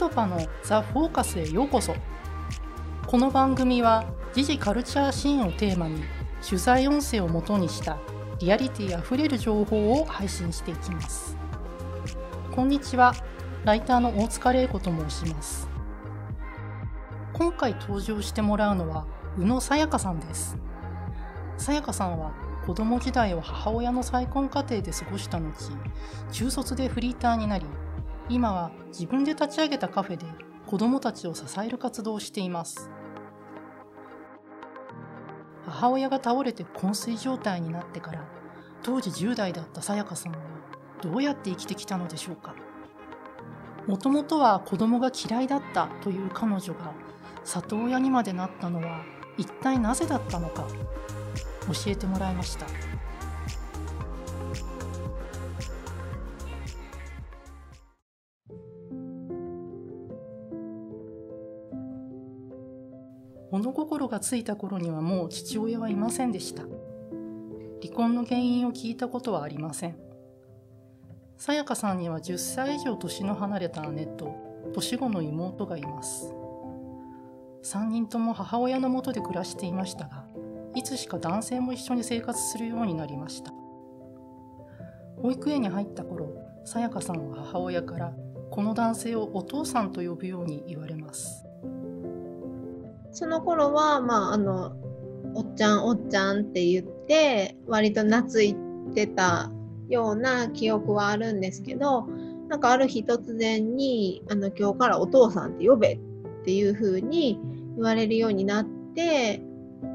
トパのザ・フォーカスへようこそ。この番組は時事カルチャーシーンをテーマに取材音声をもとにしたリアリティあふれる情報を配信していきます。こんにちは。ライターの大塚玲子と申します。今回登場してもらうのは宇野さやかさんです。さやかさんは子供時代を母親の再婚家庭で過ごした後中卒でフリーターになり今は自分で立ち上げたカフェで子どもたちを支える活動をしています母親が倒れて昏睡状態になってから当時10代だったさやかさんはどうやって生きてきたのでしょうかもともとは子供が嫌いだったという彼女が里親にまでなったのは一体なぜだったのか教えてもらいました。物心がついた頃にはもう父親はいませんでした。離婚の原因を聞いたことはありません。さやかさんには10歳以上年の離れた姉と年子の妹がいます。3人とも母親のもとで暮らしていましたがいつしか男性も一緒に生活するようになりました。保育園に入った頃さやかさんは母親からこの男性をお父さんと呼ぶように言われます。その頃は、まあ、あの、おっちゃん、おっちゃんって言って、割と懐いてたような記憶はあるんですけど、なんかある日突然に、あの、今日からお父さんって呼べっていう風に言われるようになって、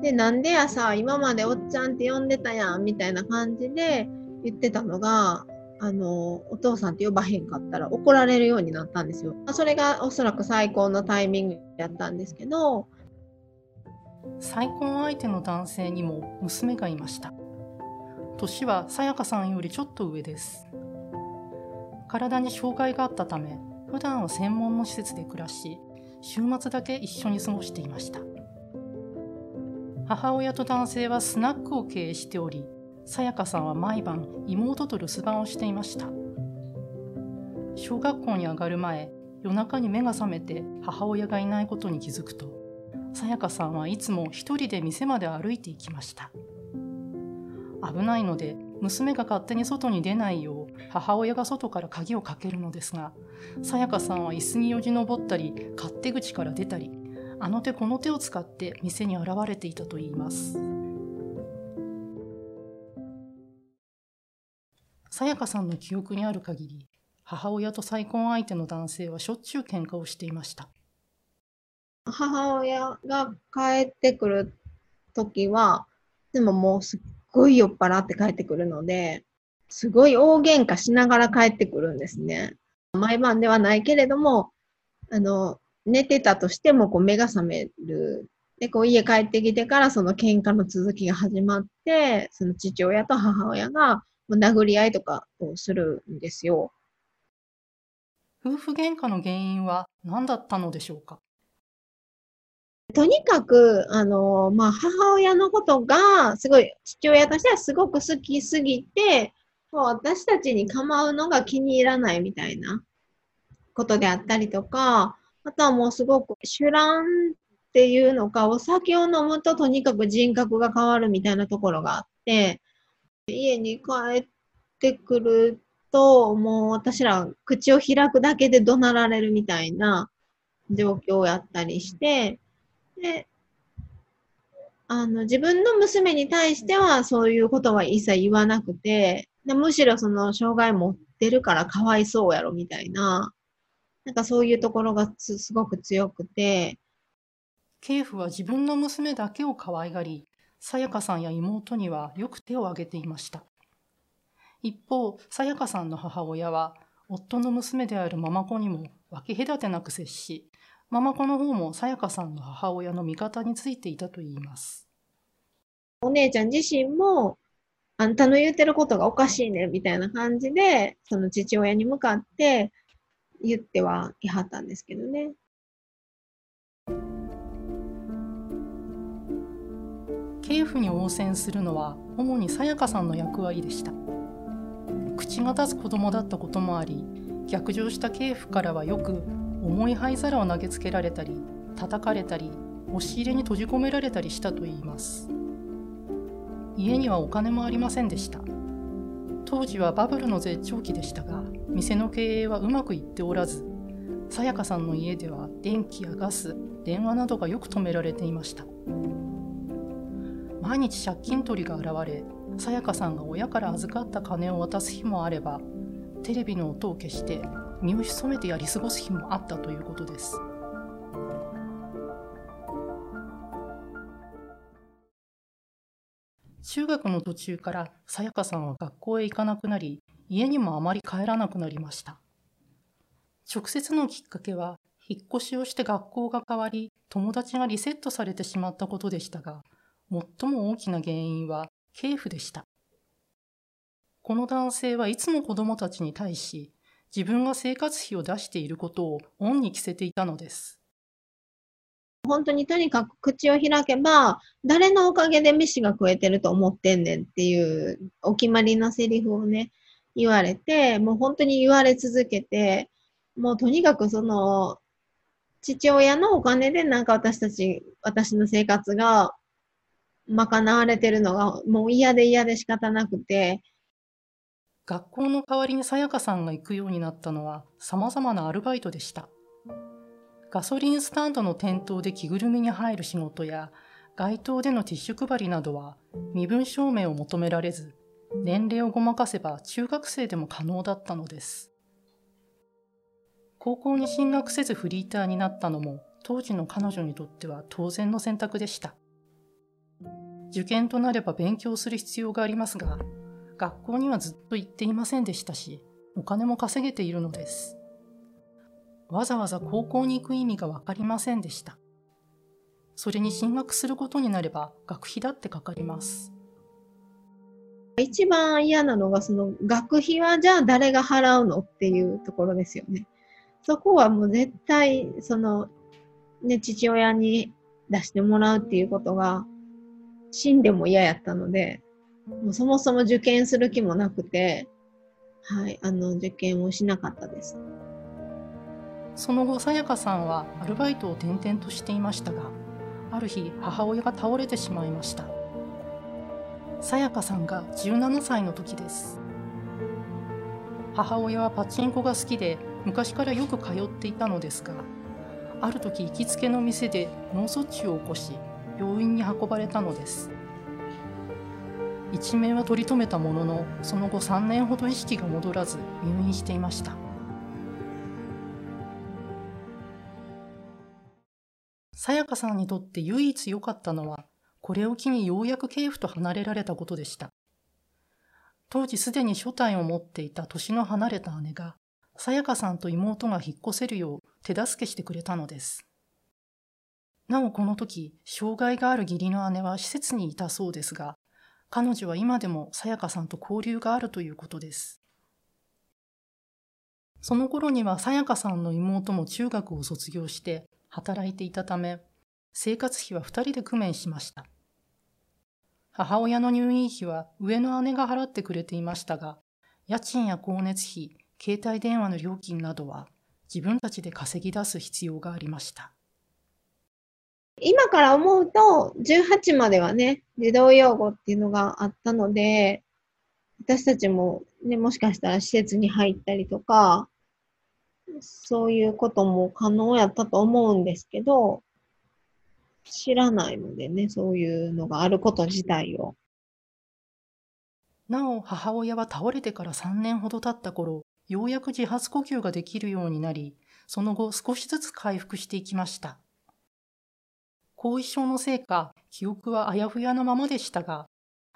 で、なんでやさ、今までおっちゃんって呼んでたやんみたいな感じで言ってたのが、あの、お父さんって呼ばへんかったら怒られるようになったんですよ。それがおそらく最高のタイミングやったんですけど、再婚相手の男性にも娘がいました。年はさやかさんよりちょっと上です。体に障害があったため普段は専門の施設で暮らし週末だけ一緒に過ごしていました。母親と男性はスナックを経営しておりさやかさんは毎晩妹と留守番をしていました。小学校に上がる前夜中に目が覚めて母親がいないことに気づくとさやかさんはいつも一人で店まで歩いていきました。危ないので娘が勝手に外に出ないよう母親が外から鍵をかけるのですがさやかさんは椅子によじ登ったり勝手口から出たりあの手この手を使って店に現れていたといいます。さやかさんの記憶にある限り母親と再婚相手の男性はしょっちゅう喧嘩をしていました。母親が帰ってくる時は、でももうすっごい酔っ払って帰ってくるので、すごい大喧嘩しながら帰ってくるんですね。毎晩ではないけれども、あの、寝てたとしてもこう目が覚める。で、こう家帰ってきてからその喧嘩の続きが始まって、その父親と母親が殴り合いとかをするんですよ。夫婦喧嘩の原因は何だったのでしょうか？とにかく、あの、まあ、母親のことが、すごい、父親としてはすごく好きすぎて、もう私たちに構うのが気に入らないみたいなことであったりとか、あとはもうすごく酒乱っていうのか、お酒を飲むととにかく人格が変わるみたいなところがあって、家に帰ってくると、もう私ら口を開くだけで怒鳴られるみたいな状況をやったりして、で、あの、自分の娘に対してはそういうことは一切言わなくて、でむしろその障害持ってるからかわいそうやろみたいな、なんかそういうところがすごく強くて。ケイフは自分の娘だけを可愛がり、さやかさんや妹にはよく手を挙げていました。一方、さやかさんの母親は、夫の娘であるママ子にも分け隔てなく接し、ママ子の方もさやかさんの母親の味方についていたといいます。お姉ちゃん自身も、あんたの言ってることがおかしいねみたいな感じで、その父親に向かって言ってはいはったんですけどね。警府に応戦するのは主にさやかさんの役割でした。口が立つ子供だったこともあり、逆上した警府からはよく重い灰皿を投げつけられたり叩かれたり押し入れに閉じ込められたりしたといいます。家にはお金もありませんでした。当時はバブルの絶頂期でしたが店の経営はうまくいっておらずさやかさんの家では電気やガス電話などがよく止められていました。毎日借金取りが現れさやかさんが親から預かった金を渡す日もあればテレビの音を消して身を潜めてやり過ごす日もあったということです。中学の途中からさやかさんは学校へ行かなくなり家にもあまり帰らなくなりました。直接のきっかけは引っ越しをして学校が変わり友達がリセットされてしまったことでしたが最も大きな原因は系譜でした。この男性はいつも子供たちに対し自分が生活費を出していることを恩に着せていたのです本当にとにかく口を開けば、誰のおかげで飯が食えてると思ってんねんっていうお決まりのセリフをね、言われて、もう本当に言われ続けて、もうとにかくその、父親のお金でなんか私たち、私の生活が賄われてるのがもう嫌で嫌で仕方なくて。学校の代わりにさやかさんが行くようになったのは様々なアルバイトでした。ガソリンスタンドの店頭で着ぐるみに入る仕事や街頭でのティッシュ配りなどは身分証明を求められず年齢をごまかせば中学生でも可能だったのです。高校に進学せずフリーターになったのも当時の彼女にとっては当然の選択でした。受験となれば勉強する必要がありますが、学校にはずっと行っていませんでしたし、お金も稼げているのです。わざわざ高校に行く意味がわかりませんでした。それに進学することになれば学費だってかかります。一番嫌なのが、その学費はじゃあ誰が払うのっていうところですよね。そこはもう絶対、その、ね、父親に出してもらうっていうことが、死んでも嫌やったので、もうそもそも受験する気もなくて、はい、あの、受験をしなかったです。その後、さやかさんはアルバイトを転々としていましたが、ある日、母親が倒れてしまいました。さやかさんが17歳の時です。母親はパチンコが好きで昔からよく通っていたのですがある時行きつけの店で脳卒中を起こし病院に運ばれたのです一命は取り留めたもののその後3年ほど意識が戻らず入院していましたさやかさんにとって唯一良かったのはこれを機にようやく系譜と離れられたことでした当時すでに所帯を持っていた年の離れた姉がさやかさんと妹が引っ越せるよう手助けしてくれたのです。なおこの時、障害がある義理の姉は施設にいたそうですが、彼女は今でもさやかさんと交流があるということです。その頃にはさやかさんの妹も中学を卒業して働いていたため、生活費は2人で工面しました。母親の入院費は上の姉が払ってくれていましたが、家賃や光熱費、携帯電話の料金などは自分たちで稼ぎ出す必要がありました。今から思うと、18まではね、児童養護っていうのがあったので、私たちもね、もしかしたら施設に入ったりとか、そういうことも可能やったと思うんですけど、知らないのでね、そういうのがあること自体を。なお、母親は倒れてから3年ほど経った頃、ようやく自発呼吸ができるようになり、その後少しずつ回復していきました。後遺症のせいか、記憶はあやふやなままでしたが、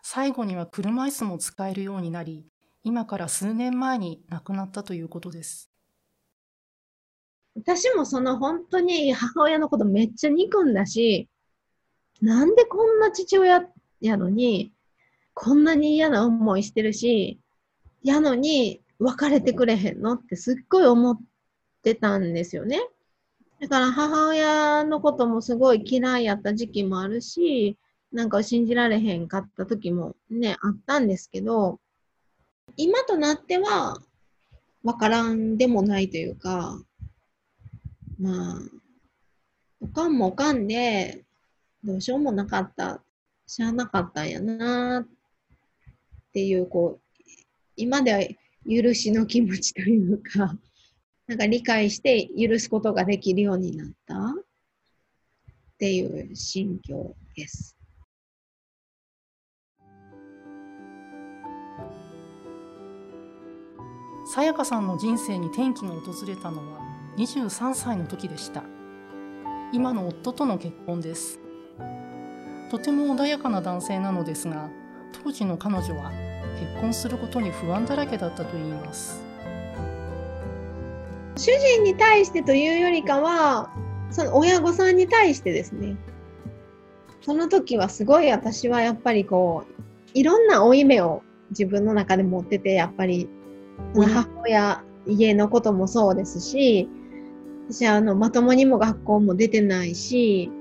最後には車椅子も使えるようになり、今から数年前に亡くなったということです。私もその本当に母親のことめっちゃ憎んだし、なんでこんな父親やのに、こんなに嫌な思いしてるし、やのに別れてくれへんのってすっごい思ってたんですよね。だから母親のこともすごい嫌いやった時期もあるし、なんか信じられへんかった時もね、あったんですけど、今となっては、わからんでもないというか、まあ、おかんもおかんで、どうしようもなかった、しゃあなかったんやなっていう、こう、今では許しの気持ちというか、なんか理解して許すことができるようになったっていう心境です。さやかさんの人生に転機が訪れたのは23歳の時でした。今の夫との結婚です。とても穏やかな男性なのですが当時の彼女は結婚することに不安だらけだったといいます。主人に対してというよりかは、その親御さんに対してですね。その時はすごい私はやっぱりこう、いろんな負い目を自分の中で持ってて、やっぱり、母親、家のこともそうですし、私あの、まともにも学校も出てないし、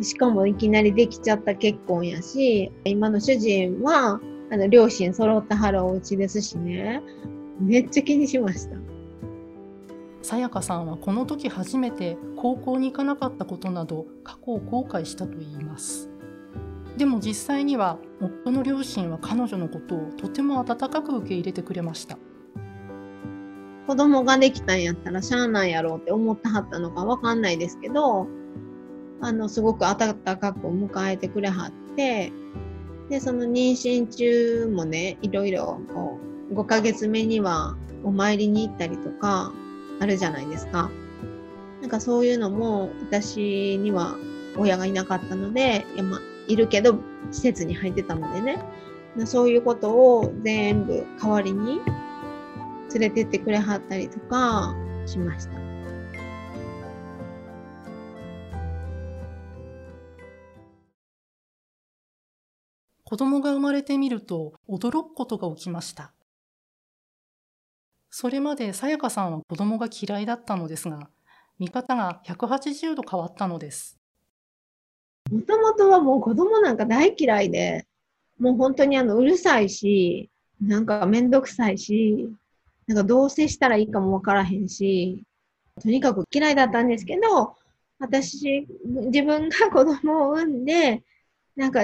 しかもいきなりできちゃった結婚やし、今の主人は、あの、両親揃ったはるお家ですしね、めっちゃ気にしました。さやかさんはこの時初めて高校に行かなかったことなど過去を後悔したといいます。でも実際には夫の両親は彼女のことをとても温かく受け入れてくれました。子供ができたんやったらしゃあないやろうって思ってはったのかわかんないですけど、あの、すごく温かく迎えてくれはって、で、その妊娠中もね、いろいろこう、5ヶ月目にはお参りに行ったりとか、あるじゃないですか。なんかそういうのも私には親がいなかったので、いやまあ、いるけど施設に入ってたのでね、そういうことを全部代わりに連れてってくれはったりとかしました。子供が生まれてみると驚くことが起きましたそれまでさやかさんは子供が嫌いだったのですが見方が180度変わったのです。もともとはもう子供なんか大嫌いで、もう本当にあのうるさいし、なんかめんどくさいし、なんかどう接したらいいかもわからへんし、とにかく嫌いだったんですけど、私、自分が子供を産んで、なんか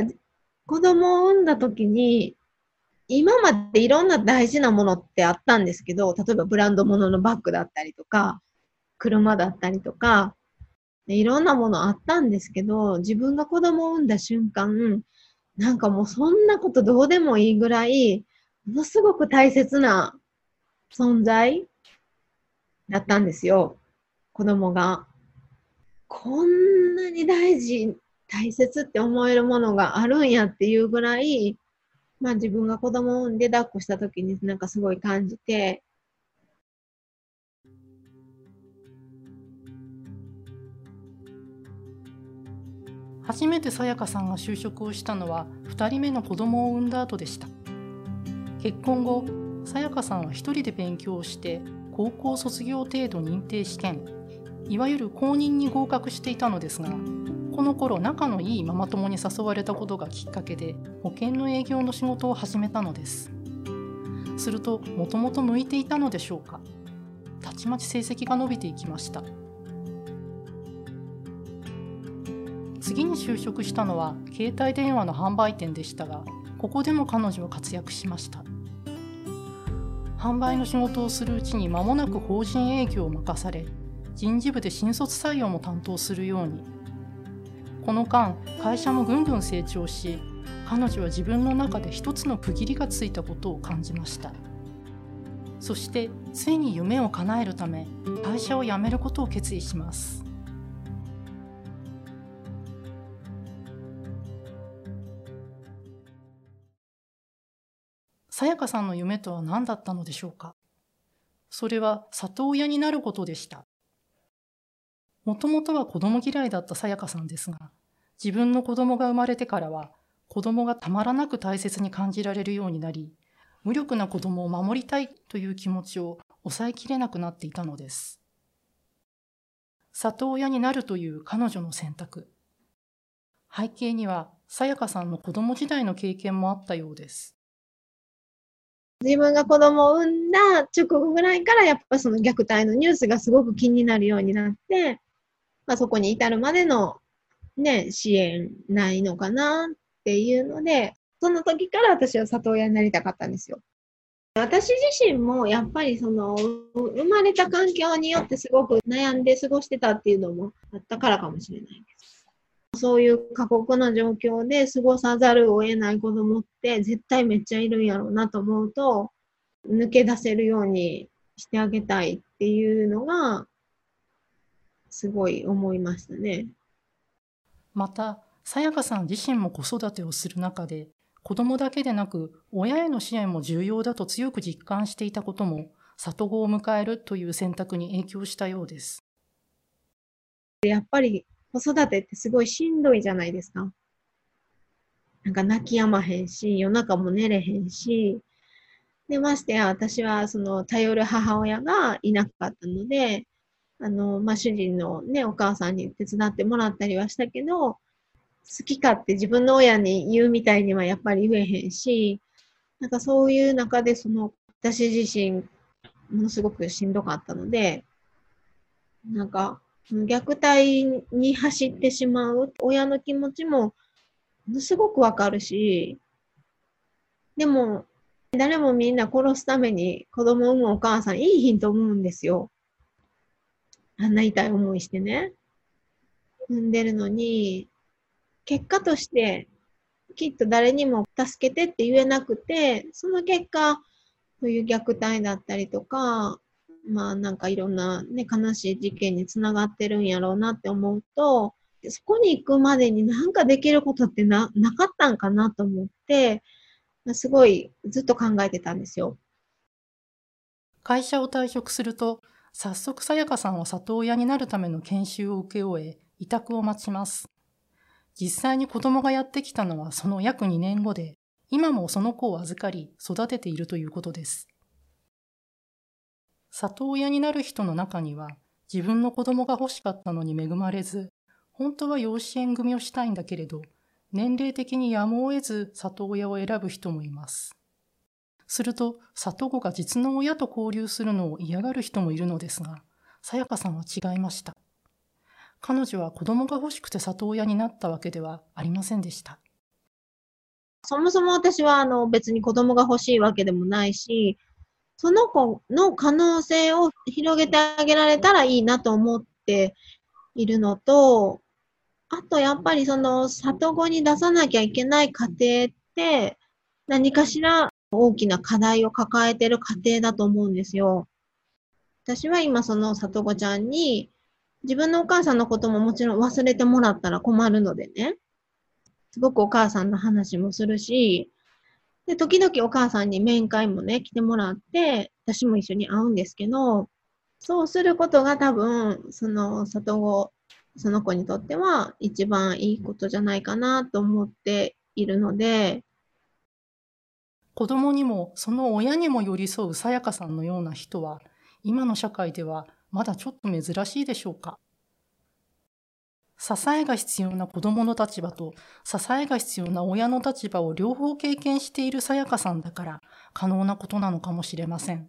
子供を産んだ時に、今までいろんな大事なものってあったんですけど、例えばブランド物のバッグだったりとか、車だったりとか、いろんなものあったんですけど、自分が子供を産んだ瞬間、なんかもうそんなことどうでもいいぐらい、ものすごく大切な存在だったんですよ。子供が。こんなに大事、大切って思えるものがあるんやっていうぐらい、まあ自分が子供を産んで抱っこした時になんかすごい感じて、初めてさやかさんが就職をしたのは2人目の子供を産んだ後でした。結婚後さやかさんは一人で勉強をして高校卒業程度認定試験いわゆる公認に合格していたのですがこの頃仲のいいママ友に誘われたことがきっかけで保険の営業の仕事を始めたのです。するともともと向いていたのでしょうか。たちまち成績が伸びていきました。次に就職したのは携帯電話の販売店でしたがここでも彼女は活躍しました。販売の仕事をするうちに間もなく法人営業を任され人事部で新卒採用も担当するように。この間会社もぐんぐん成長し彼女は自分の中で一つの区切りがついたことを感じました。そしてついに夢を叶えるため会社を辞めることを決意します。さやかさんの夢とは何だったのでしょうか？それは里親になることでした。もともとは子供嫌いだったさやかさんですが、自分の子供が生まれてからは子供がたまらなく大切に感じられるようになり、無力な子供を守りたいという気持ちを抑えきれなくなっていたのです。里親になるという彼女の選択。背景には、さやかさんの子供時代の経験もあったようです。自分が子供を産んだ直後ぐらいからやっぱその虐待のニュースがすごく気になるようになって、まあ、そこに至るまでのね、支援ないのかなっていうので、その時から私は里親になりたかったんですよ。私自身もやっぱりその生まれた環境によってすごく悩んで過ごしてたっていうのもあったからかもしれないです。そういう過酷な状況で過ごさざるを得ない子供って絶対めっちゃいるんやろうなと思うと抜け出せるようにしてあげたいっていうのがすごい思いましたね。また、さやかさん自身も子育てをする中で、子供だけでなく親への支援も重要だと強く実感していたことも、里子を迎えるという選択に影響したようです。やっぱり子育てってすごいしんどいじゃないですか。なんか泣き止まへんし、夜中も寝れへんし、で、ましてや私はその頼る母親がいなかったので、あの、まあ、主人のね、お母さんに手伝ってもらったりはしたけど、好きかって自分の親に言うみたいにはやっぱり言えへんし、なんかそういう中でその、私自身、ものすごくしんどかったので、なんか、虐待に走ってしまう親の気持ちも、ものすごくわかるし、でも、誰もみんな殺すために子供を産むお母さんいいヒント思うんですよ。あんな痛い思いしてね、産んでるのに、結果として、きっと誰にも助けてって言えなくて、その結果、そういう虐待だったりとか、まあなんかいろんなね、悲しい事件につながってるんやろうなって思うと、そこに行くまでになんかできることってな、なかったんかなと思って、すごいずっと考えてたんですよ。会社を退職すると、早速さやかさんは里親になるための研修を受け終え、委託を待ちます。実際に子供がやってきたのはその約2年後で、今もその子を預かり育てているということです。里親になる人の中には、自分の子供が欲しかったのに恵まれず、本当は養子縁組をしたいんだけれど、年齢的にやむを得ず里親を選ぶ人もいます。すると、里子が実の親と交流するのを嫌がる人もいるのですが、さやかさんは違いました。彼女は子供が欲しくて里親になったわけではありませんでした。そもそも私はあの別に子供が欲しいわけでもないし、その子の可能性を広げてあげられたらいいなと思っているのと、あとやっぱりその里子に出さなきゃいけない家庭って何かしら大きな課題を抱えてる家庭だと思うんですよ。私は今その里子ちゃんに自分のお母さんのことももちろん忘れてもらったら困るのでね。すごくお母さんの話もするし、で、時々お母さんに面会もね、来てもらって、私も一緒に会うんですけど、そうすることが多分、その里子、その子にとっては一番いいことじゃないかなと思っているので、子供にもその親にも寄り添うさやかさんのような人は今の社会ではまだちょっと珍しいでしょうか？支えが必要な子供の立場と支えが必要な親の立場を両方経験しているさやかさんだから可能なことなのかもしれません。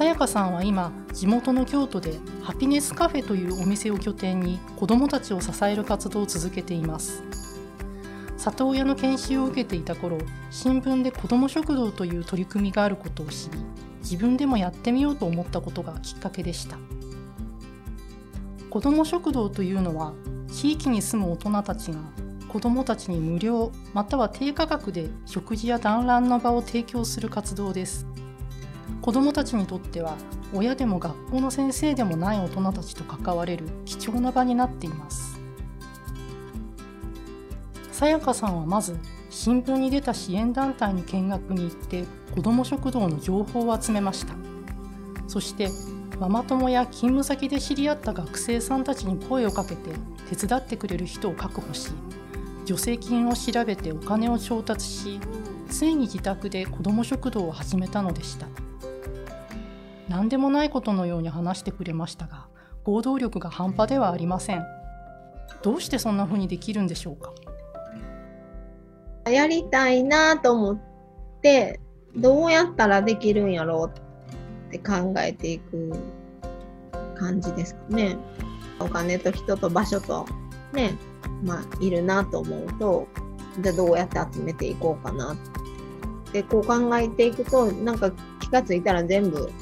さやかさんは今地元の京都でハピネスカフェというお店を拠点に子どもたちを支える活動を続けています。里親の研修を受けていた頃新聞で子ども食堂という取り組みがあることを知り自分でもやってみようと思ったことがきっかけでした。子ども食堂というのは地域に住む大人たちが子どもたちに無料または低価格で食事や団らんの場を提供する活動です。子どもたちにとっては親でも学校の先生でもない大人たちと関われる貴重な場になっていますさやかさんはまず新聞に出た支援団体に見学に行って子ども食堂の情報を集めましたそしてママ友や勤務先で知り合った学生さんたちに声をかけて手伝ってくれる人を確保し助成金を調べてお金を調達しついに自宅で子ども食堂を始めたのでした。何でもないことのように話してくれましたが行動力が半端ではありませんどうしてそんな風にできるんでしょうか？やりたいなと思ってどうやったらできるんやろうって考えていく感じですかね。お金と人と場所とね、まあ、いるなと思うと、じゃあどうやって集めていこうかなってこう考えていくと、なんか気がついたら全部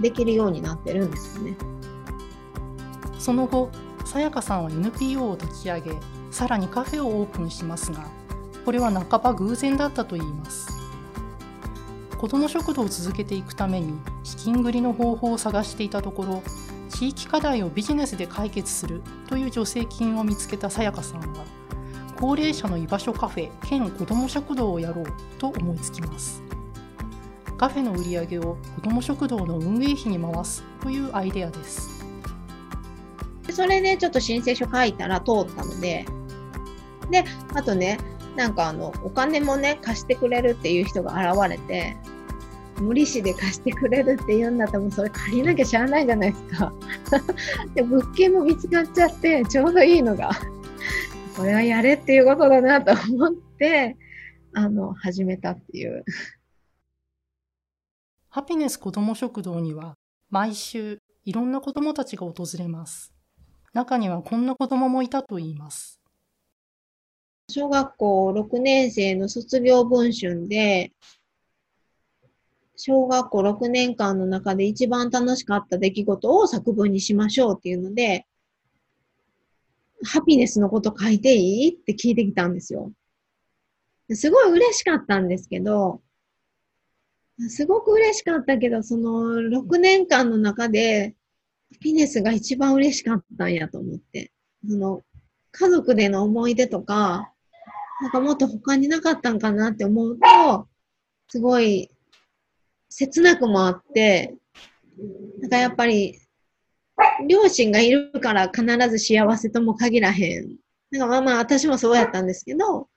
できるようになってるんですよね。その後、さやかさんは NPO を立ち上げ、さらにカフェをオープンしますが、これは半ば偶然だったといいます。子ども食堂を続けていくために資金繰りの方法を探していたところ地域課題をビジネスで解決するという助成金を見つけたさやかさんは高齢者の居場所カフェ兼子ども食堂をやろうと思いつきますカフェの売り上げを子ども食堂の運営費に回すというアイデアですそれでちょっと申請書書いたら通ったのでであとねなんかあのお金もね貸してくれるっていう人が現れて無利子で貸してくれるって言うんだったらもうそれ借りなきゃしゃあないじゃないですか。で物件も見つかっちゃってちょうどいいのがこれはやれっていうことだなと思ってあの始めたっていう。ハピネス子ども食堂には毎週いろんな子どもたちが訪れます。中にはこんな子どももいたといいます。小学校6年生の卒業文春で小学校6年間の中で一番楽しかった出来事を作文にしましょうっていうので、ハピネスのこと書いていい？って聞いてきたんですよ。すごい嬉しかったんですけど、すごく嬉しかったけど、その6年間の中で、ハピネスが一番嬉しかったんやと思って。その、家族での思い出とか、なんかもっと他になかったんかなって思うと、すごい切なくもあって、なんかやっぱり、両親がいるから必ず幸せとも限らへん。なんかまあまあ私もそうやったんですけど、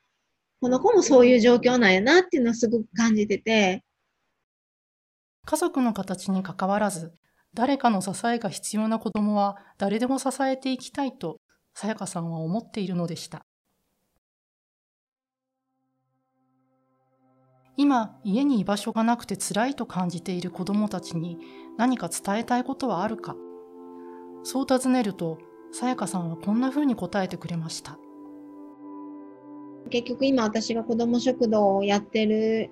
この子もそういう状況なんやなっていうのはすごく感じてて。家族の形にかかわらず、誰かの支えが必要な子供は誰でも支えていきたいと、さやかさんは思っているのでした。今家に居場所がなくて辛いと感じている子どもたちに何か伝えたいことはあるか？そう尋ねるとさやかさんはこんなふうに答えてくれました結局今私が子ども食堂をやってる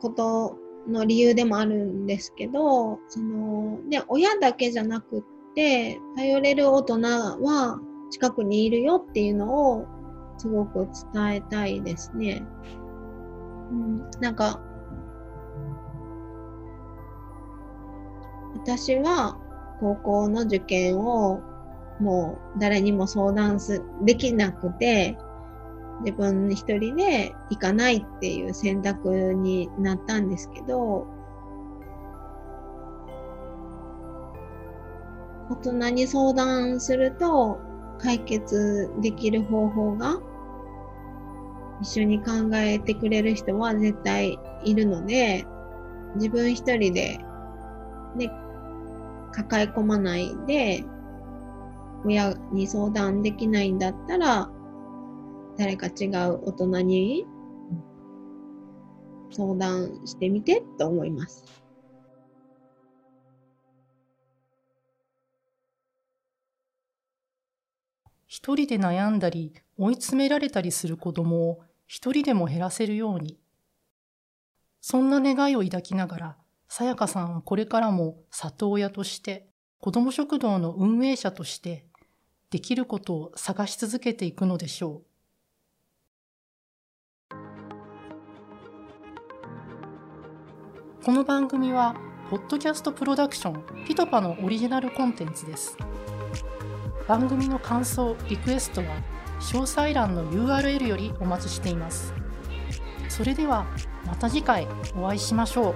ことの理由でもあるんですけどその、ね、親だけじゃなくって頼れる大人は近くにいるよっていうのをすごく伝えたいですね。うん、なんか、私は高校の受験をもう誰にも相談すできなくて、自分一人で行かないっていう選択になったんですけど、大人に相談すると解決できる方法が一緒に考えてくれる人は絶対いるので、自分一人で、ね、抱え込まないで、親に相談できないんだったら、誰か違う大人に相談してみてと思います。一人で悩んだり追い詰められたりする子供を一人でも減らせるように。そんな願いを抱きながら、さやかさんはこれからも里親として、子ども食堂の運営者として、できることを探し続けていくのでしょう。この番組は、ポッドキャストプロダクションピトパのオリジナルコンテンツです。番組の感想、リクエストは、詳細欄の URL よりお待ちしています。それではまた次回お会いしましょう。